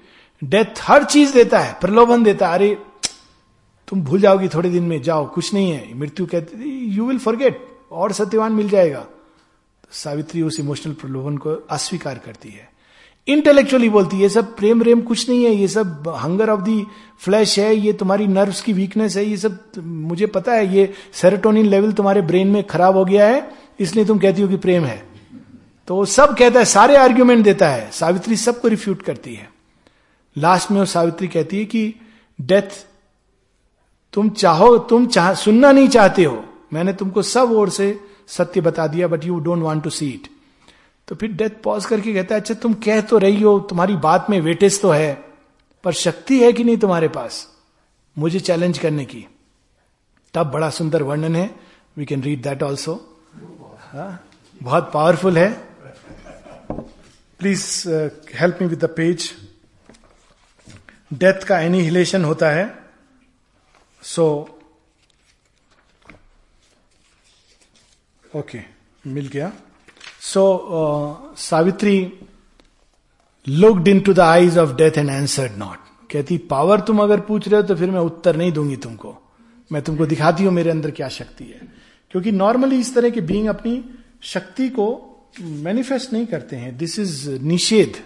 डेथ हर चीज़ देता है, प्रलोभन देता है। अरे तुम भूल जाओगी थोड़े दिन में, जाओ, कुछ नहीं है। मृत्यु कहते यू विल फॉरगेट और सत्यवान मिल जाएगा। तो सावित्री उस इमोशनल प्रलोभन को अस्वीकार करती है। इंटेलेक्चुअली बोलती है सब प्रेम, रेम कुछ नहीं है, ये सब हंगर ऑफ़ दी फ्लैश है, ये तुम्हारी नर्व्स की वीकनेस है, ये सब मुझे पता है, ये सेरोटोनिन लेवल तुम्हारे ब्रेन में खराब हो गया है, इसलिए तुम कहती हो कि प्रेम है। तो वो सब कहता है, सारे आर्ग्यूमेंट देता है। सावित्री सबको रिफ्यूट करती है। लास्ट में वो सावित्री कहती है कि डेथ तुम चाहो, तुम चाह, सुनना नहीं चाहते हो। मैंने तुमको सब ओर से सत्य बता दिया but you don't want to see it तो फिर डेथ पॉज करके कहता है अच्छा तुम कह तो रही हो, तुम्हारी बात में वेटेज तो है, पर शक्ति है कि नहीं तुम्हारे पास? मुझे चैलेंज करने की। तब बड़ा सुंदर वर्णन है। We can read that also बहुत पावरफुल है। Please help me with the page death का एनिहिलेशन होता है। सो ओके मिल गया। So Savitri looked into the eyes of death and answered not कहती पावर तुम अगर पूछ रहे हो तो फिर मैं उत्तर नहीं दूँगी तुमको। मैं तुमको दिखाती हूँ मेरे अंदर क्या शक्ति है। क्योंकि नॉर्मली इस तरह के बींग अपनी शक्ति को मैनिफेस्ट नहीं करते हैं। दिस इज़ निषेध।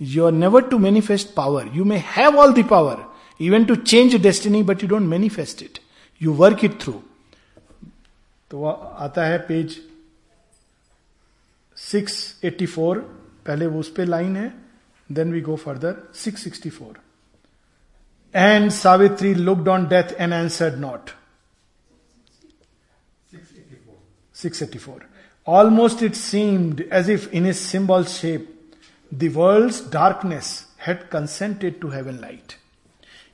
You are never to manifest power you may have all the power even to change destiny but you don't manifest it you work it through तो आता है पेज 684 पहले वो उस पे लाइन है then we go further 664 and Savitri looked on death and answered not 684 almost it seemed as if in a symbol shape the world darkness had consented to have an light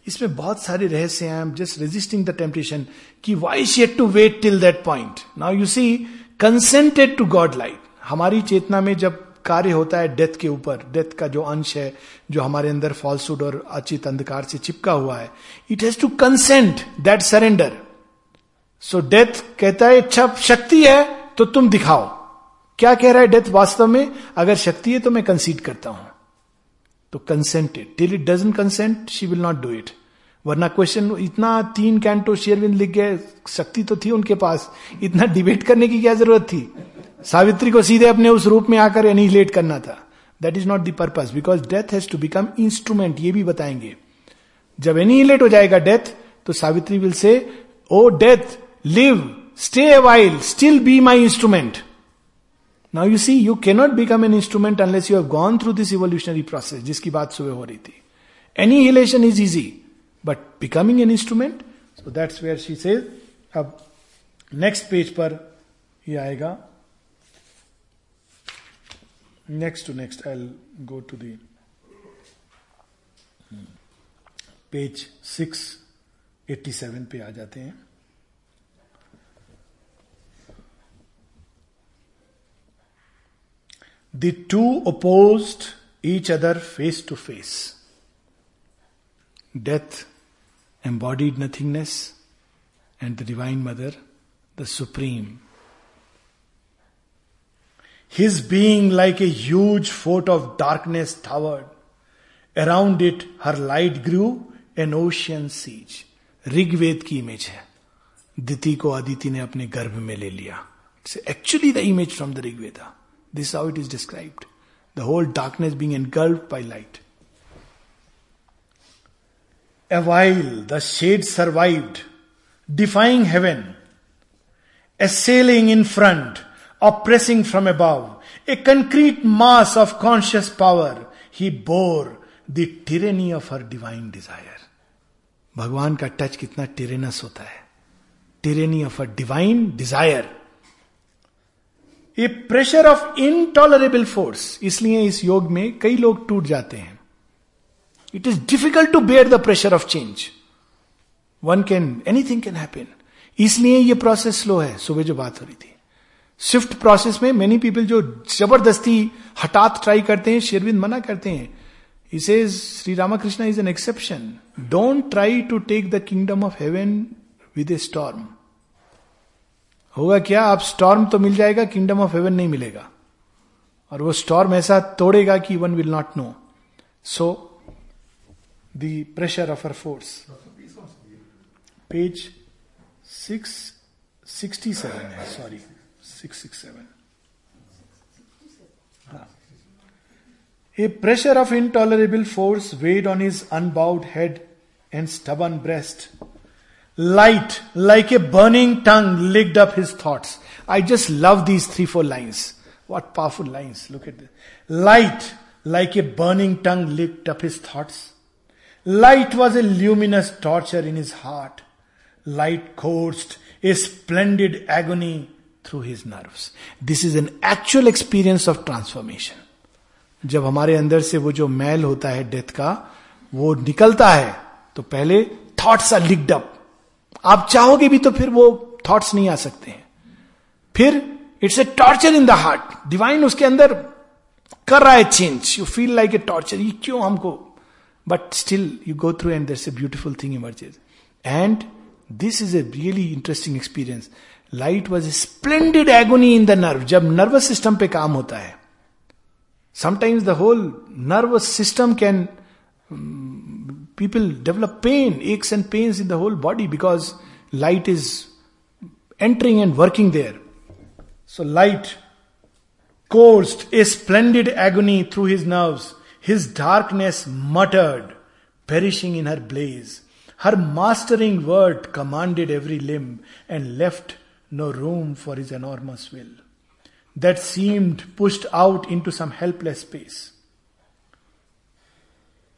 इसमें बहुत सारे रहस्य हैं। I am just resisting the temptation कि why she'd to wait till that point now you see consented to God like हमारी चेतना में जब कार्य होता है डेथ के ऊपर डेथ का जो अंश है, जो हमारे अंदर फॉल्सूड और अचित अंधकार से चिपका हुआ है it has to consent that surrender so death कहता है अच्छा शक्ति है तो तुम दिखाओ। क्या कह रहा है डेथ वास्तव में? अगर शक्ति है तो मैं कंसीड करता हूँ। तो consented till it doesn't consent she will not do it वरना क्वेश्चन इतना तीन कैंटो शेयरविंद लिख गए, शक्ति तो थी उनके पास। इतना डिबेट करने की क्या ज़रूरत थी? सावित्री को सीधे अपने उस रूप में आकर एनिहिलेट करना था। That is not the purpose because death has to become instrument ये भी बताएँगे। जब एनिहिलेट हो जाएगा डेथ तो Savitri will say O death live stay a while still be my instrument now you see you cannot become an instrument unless you have gone through this evolutionary process जिसकी बात सुबह हो रही थी। Annihilation is easy but becoming an instrument so that's where she says अब next page पर ये आएगा। Next to next I go to the page six eighty seven पे आ जाते हैं। The two opposed each other face to face. Death, embodied nothingness, and the Divine Mother, the Supreme. His being like a huge fort of darkness towered. Around it, her light grew an ocean siege. Rigveda की image है दिति को अदिति ने अपने गर्भ में ले लिया it's actually the image from the Rigveda this is how it is described. The whole darkness being engulfed by light. A while the shade survived, defying heaven, assailing in front, oppressing from above, a concrete mass of conscious power, he bore the tyranny of her divine desire. भगवान का touch कितना tyrannous होता है tyranny of a divine desire a pressure of intolerable force इसलिए इस योग में कई लोग टूट जाते हैं it is difficult to bear the pressure of change one can anything can happen इसलिए ये प्रोसेस स्लो है, सुबह जो बात हो रही थी। स्विफ्ट प्रोसेस में मेनी पीपल जो ज़बरदस्ती हटात ट्राई करते हैं शेरविंद मना करते हैं। इसे Shri Ramakrishna is an exception don't try to take the kingdom of heaven with a storm होगा क्या? आप स्टॉर्म तो मिल जाएगा किंगडम ऑफ़ हेवन नहीं मिलेगा। और वो स्टॉर्म ऐसा तोड़ेगा कि one will not know so the pressure of her force. Page 667, sorry, 667. Ah. A pressure of intolerable force weighed on his unbowed head and stubborn breast. Light, like a burning tongue, licked up his thoughts. I just love these three, four lines. What powerful lines. Look at this. Light, like a burning tongue, licked up his thoughts. Light was a luminous torture in his heart. Light coursed a splendid agony through his nerves. This is an actual experience of transformation. जब हमारे अंदर से वो जो मैल होता है death का वो निकलता है तो पहले थॉट्स आर लिक्ड अप आप चाहोगे भी तो फिर वो थॉट्स नहीं आ सकते हैं फिर it's a torture in the heart divine उसके अंदर कर रहा है change you feel like a torture ये क्यों हमको but still you go through and there a beautiful thing emerges and this is a really interesting experience light was a splendid agony in the nerve जब nervous system पे काम होता है sometimes the whole nervous system can people develop pain, aches and pains in the whole body because light is entering and working there. So, light coursed a splendid agony through his nerves. His darkness muttered, perishing in her blaze. Her mastering word commanded every limb and left no room for his enormous will that seemed pushed out into some helpless space.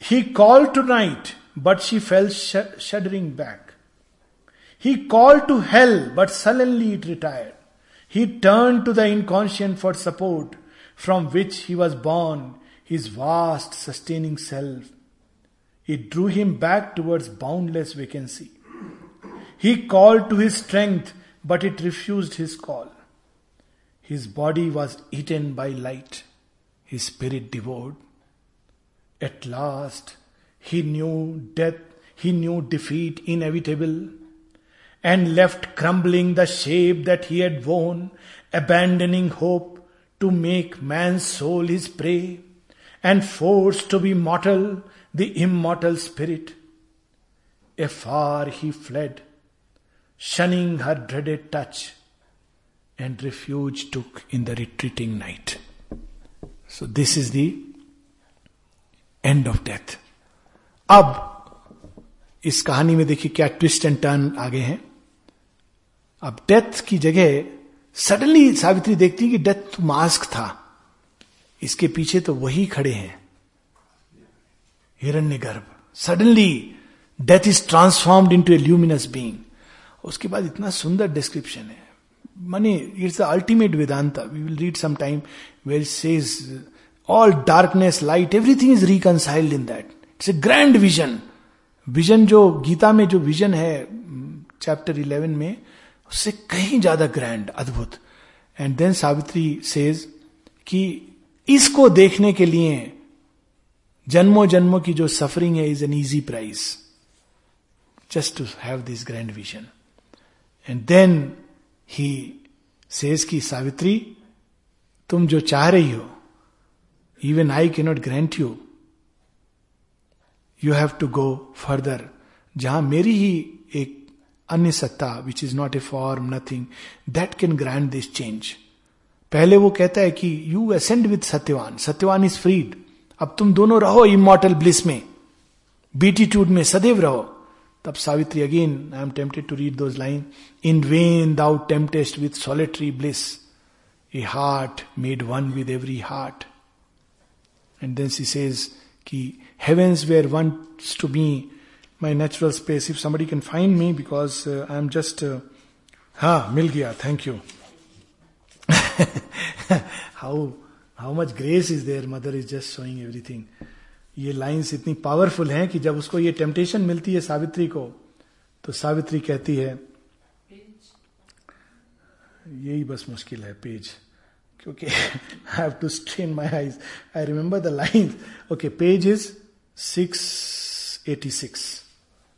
He called to night, but she fell sh- shuddering back. He called to hell, but sullenly it retired. He turned to the inconscient for support, from which he was born, his vast sustaining self. It drew him back towards boundless vacancy. He called to his strength, but it refused his call. His body was eaten by light, his spirit devoured. At last, he knew death, he knew defeat inevitable, and left crumbling the shape that he had worn, abandoning hope to make man's soul his prey, and forced to be mortal the immortal spirit. Afar he fled, shunning her dreaded touch and refuge took in the retreating night. So this is the end of death अब इस कहानी में देखिए क्या twist and turn आगे हैं अब death की जगह सडनली सावित्री देखती है कि डेथ तो मास्क था इसके पीछे तो वही खड़े हैं। Hiranyagarbha suddenly death is transformed into a luminous being उसके बाद इतना सुंदर डिस्क्रिप्शन है। Money it's the ultimate Vedanta. We will read some time well says all darkness light everything is reconciled in that it's a grand vision vision जो गीता में जो vision है chapter eleven में, उससे कहीं ज़्यादा ग्रैंड अद्भुत। एंड देन सावित्री सेज कि इसको देखने के लिए जन्मों जन्मों की जो सफरिंग है is an easy price just to have this grand vision and then he says की सावित्री तुम जो चाह रही हो even I can not grant you you have to go further जहाँ मेरी ही एक अन्य सत्ता which is not a form nothing that can grant this change पहले वो कहता है कि you ascend with Satyavan Satyavan is freed अब तुम दोनों रहो इमोटल ब्लिस में. बीटीट्यूड में सदैव रहो. तब Savitri again I am tempted to read those line in when thou temptest with solitary bliss a heart made one with every heart and then she says कि heavens were one to me my natural space if somebody can find me because I am just हा, मिल गया. Thank you how how much grace is there mother is just showing everything ये lines इतनी powerful हैं कि जब उसको ये टेम्पटेशन मिलती है सावित्री को तो सावित्री कहती है, यही बस मुश्किल है पेज क्योंकि I have to strain my eyes I remember the line okay page is six eighty six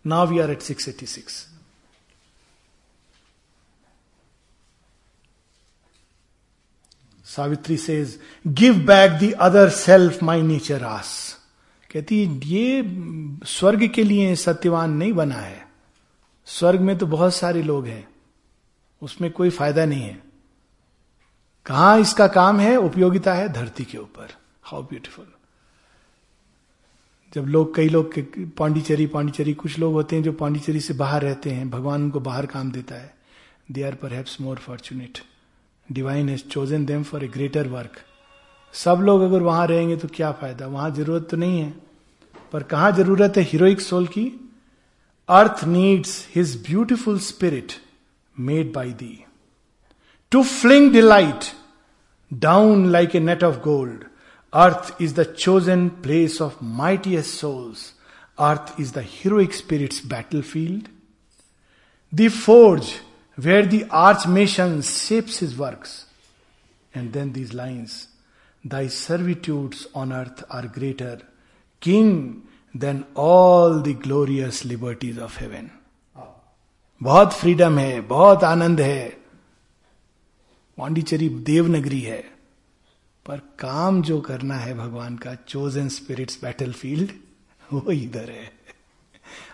now we are at six eighty six Savitri says give back the other self my nature as कहती ये स्वर्ग के लिए सत्यवान नहीं बना है। स्वर्ग में तो बहुत सारे लोग हैं। उसमें कोई फ़ायदा नहीं है। कहा इसका काम है? उपयोगिता है धरती के ऊपर। हाउ ब्यूटिफुल जब लोग, कई लोग पांडिचेरी पांडिचेरी, कुछ लोग होते हैं जो पांडिचेरी से बाहर रहते हैं। भगवान उनको बाहर काम देता है। दे आर पर more fortunate divine has chosen them for a greater work सब लोग अगर वहाँ रहेंगे तो क्या फ़ायदा? वहाँ ज़रूरत तो नहीं है। पर कहा ज़रूरत है हीरोइक सोल की? Earth needs his beautiful spirit made by thee to fling delight down like a net of gold earth is the chosen place of mightiest souls earth is the heroic spirit's battle field the forge where the archmason shapes his works and then these lines Thy servitudes on earth are greater, King, than all the glorious liberties of heaven. बहुत freedom है बहुत आनंद है। पांडिचेरी देवनगरी है। पर काम जो करना है भगवान का चोजन स्पिरिट्स बैटल फ़ील्ड वो इधर है।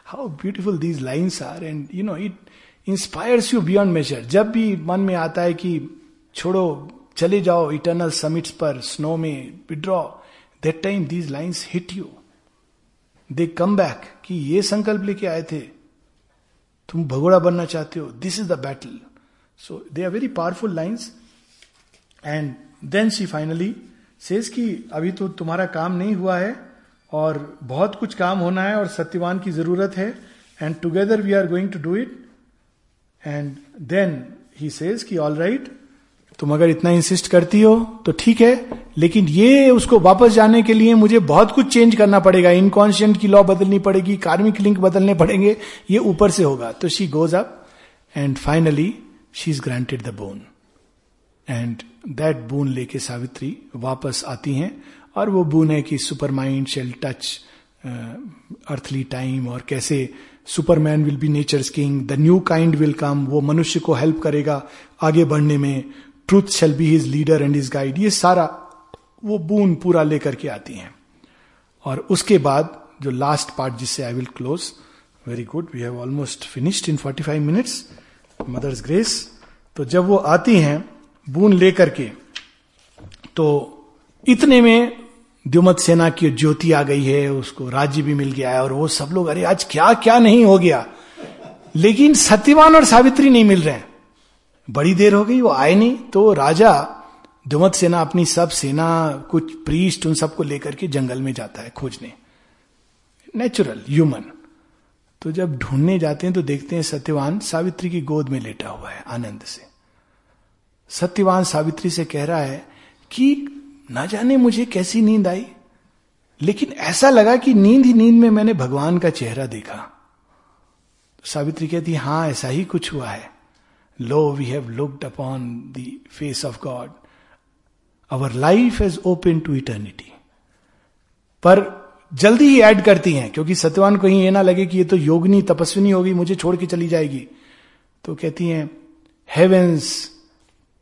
How beautiful these lines are and you know it inspires you beyond measure जब भी मन में आता है कि छोड़ो, चले जाओ इटर्नल समिट्स पर स्नो में withdraw that time these lines hit you they come back कि ये संकल्प लेके आए थे। तुम भगोड़ा बनना चाहते हो। This is the battle so they are very powerful lines and then she finally says कि अभी तो तुम्हारा काम नहीं हुआ है और बहुत कुछ काम होना है और सत्यवान की ज़रूरत है। And together we are going to do it and then he says कि ऑल राइट तुम अगर इतना इंसिस्ट करती हो तो ठीक है, लेकिन ये उसको वापस जाने के लिए मुझे बहुत कुछ चेंज करना पड़ेगा। इनकॉन्शियंट की लॉ बदलनी पड़ेगी कार्मिक लिंक बदलने पड़ेंगे, ये ऊपर से होगा। तो she goes up and finally she is granted the boon and that boon लेके सावित्री वापस आती हैं, और वो बून है कि super mind shall touch earthly time और कैसे superman will be nature king the new kind will come वो मनुष्य को हेल्प करेगा आगे बढ़ने में. Truth shall be his leader and his guide ये सारा वो बून पूरा लेकर के आती हैं। और उसके बाद जो लास्ट पार्ट जिससे I will close very good we have almost finished in 45 minutes mother's grace तो जब वो आती हैं बून लेकर के तो इतने में द्युमत सेना की ज्योति आ गई है, उसको राज्य भी मिल गया है, और वो सब लोग, अरे आज क्या क्या नहीं हो गया? लेकिन सत्यवान और सावित्री नहीं मिल रहे हैं। बड़ी देर हो गई, वो आए नहीं तो राजा दुमत सेना अपनी सब सेना, कुछ प्रीस्ट, उन सबको लेकर के जंगल में जाता है खोजने। नेचुरल ह्यूमन तो जब ढूँढने जाते हैं तो देखते हैं सत्यवान सावित्री की गोद में लेटा हुआ है, आनंद से। सत्यवान सावित्री से कह रहा है कि ना जाने मुझे कैसी नींद आई। लेकिन ऐसा लगा कि नींद ही नींद में मैंने भगवान का चेहरा देखा। सावित्री कहती, हाँ, ऐसा ही कुछ हुआ है। Lo we have looked upon the face of God our life is open to eternity पर जल्दी ही ऐड करती हैं, क्योंकि सत्यवान को ही ये ना लगे कि ये तो योगनी, तपस्विनी होगी, मुझे छोड़ के चली जाएगी। तो कहती हैं heaven's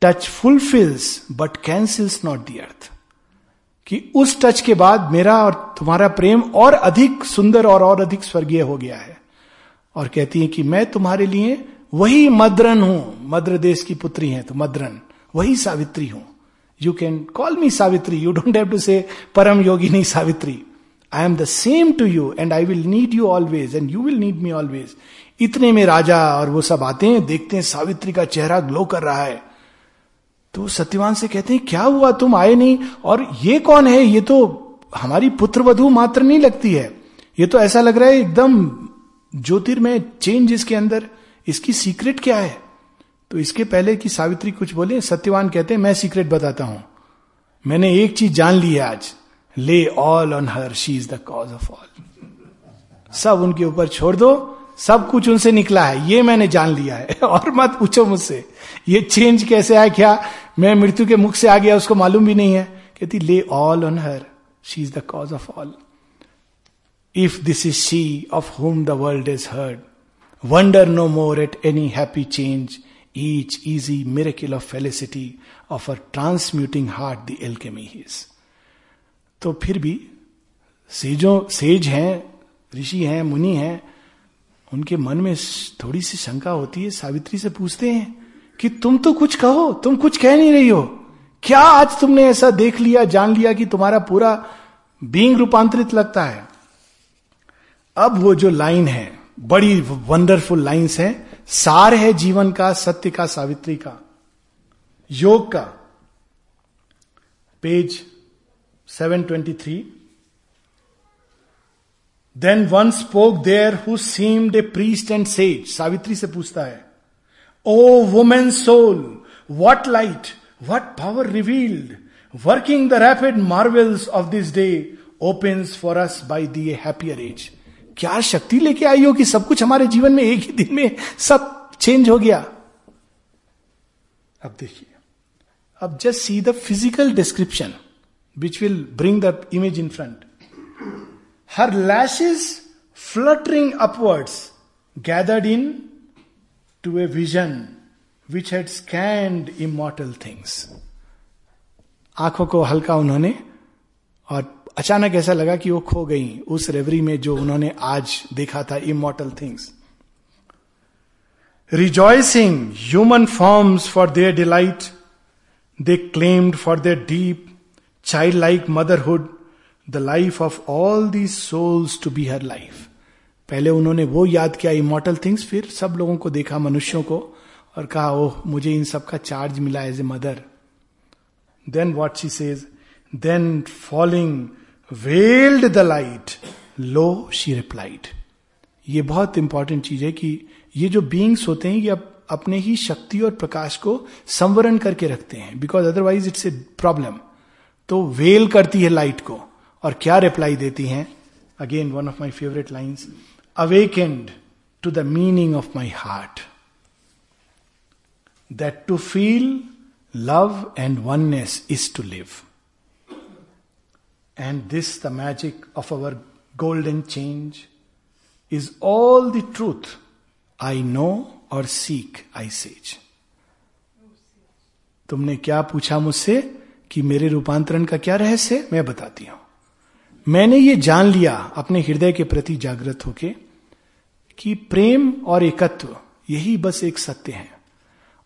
touch fulfils but cancels not the earth कि उस टच के बाद मेरा और तुम्हारा प्रेम और अधिक सुंदर और और अधिक स्वर्गीय हो गया है। और कहती है कि मैं तुम्हारे लिए वही मद्रन हूँ। मद्र देश की पुत्री है तो मद्रन। वही सावित्री हूँ। You can call me Savitri. You don't have to say परम योगी, नहीं, Savitri. I am the same to you and I will need you always and you will need me always इतने में राजा और वो सब आते हैं, देखते हैं सावित्री का चेहरा ग्लो कर रहा है। तो सत्यवान से कहते हैं, क्या हुआ? तुम आए नहीं। और ये कौन है? ये तो हमारी पुत्र वधु मात्र नहीं लगती है। ये तो ऐसा लग रहा है एकदम ज्योतिर्मय चेंज इसके अंदर। इसकी सीक्रेट क्या है? तो इसके पहले कि सावित्री कुछ बोले, सत्यवान कहते हैं, मैं सीक्रेट बताता हूँ। मैंने एक चीज़ जान ली है आज। Lay all on her she is the cause of all सब उनके ऊपर छोड़ दो। सब कुछ उनसे निकला है, ये मैंने जान लिया है। और मत पूछो मुझसे, ये चेंज कैसे आया? क्या मैं मृत्यु के मुख से आ गया, उसको मालूम भी नहीं है? कहती lay all on her she is the cause of all if this is she of whom the world is heard wonder no more at any happy change each easy miracle of felicity of a transmuting heart the alchemy his तो फिर भी, सेजो, says हैं, ऋषि हैं, मुनि हैं उनके मन में थोड़ी सी शंका होती है, सावित्री से पूछते हैं कि तुम तो कुछ कहो, तुम कुछ कह नहीं रही हो। क्या आज तुमने ऐसा देख लिया, जान लिया कि तुम्हारा पूरा बींग रूपांतरित लगता है? अब वो जो लाइन है, बड़ी वंडरफुल लाइंस हैं, सार है जीवन का, सत्य का, सावित्री का। योग का। Page 723 then one spoke there who seemed a priest and says Savitri से पूछता है O woman soul what light what power revealed working the rapid marvels of this day open for us by the happier age क्या शक्ति लेके आई हो कि सब कुछ हमारे जीवन में एक ही दिन में सब चेंज हो गया अब देखिए अब just see the physical description which will bring the image in front her lashes fluttering upwards gathered into a vision which had scanned immortal things आँखों को हल्का उन्होंने और अचानक ऐसा लगा कि वो खो गई उस रेवरी में जो उन्होंने आज देखा था immortal things rejoicing human forms for their delight they claimed for their deep child like motherhood the life of all the souls to be her life पहले उन्होंने वो याद किया इमोटल थिंग्स फिर सब लोगों को देखा, मनुष्यों को, और कहा, ओह, मुझे इन सब का चार्ज मिला as a mother then what she says then falling veiled the light lo she replied ये बहुत इंपॉर्टेंट चीज़ है कि ये जो बींग्स होते हैं, ये अपने ही शक्ति और प्रकाश को संवरण करके रखते हैं because otherwise it's a problem तो वेल करती है लाइट को। और क्या रिप्लाई देती हैं? Again one of my favourite lines awakened to the meaning of my heart that to feel love and oneness is to live and this the magic of our golden change is all the truth I know or seek I says तुमने क्या पूछा मुझसे कि मेरे रूपांतरण का क्या रहस्य? मैं बताती हूँ। मैंने ये जान लिया अपने हृदय के प्रति जागृत होके कि प्रेम और एकत्व यही बस एक सत्य है।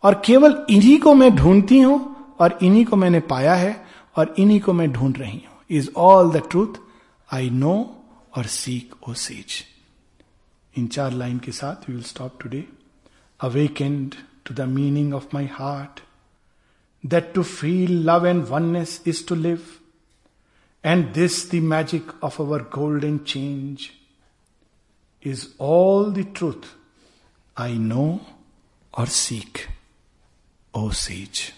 और केवल इन्हीं को मैं ढूंढती हूँ और इन्हीं को मैंने पाया है और इन्हीं को मैं ढूंढ रही हूँ। Is all the truth I know or seek O seek इन चार लाइन के साथ we will stop today awakened to the meaning of my heart that to feel love and oneness is to live And this, the magic of our golden change, is all the truth I know or seek, O sage.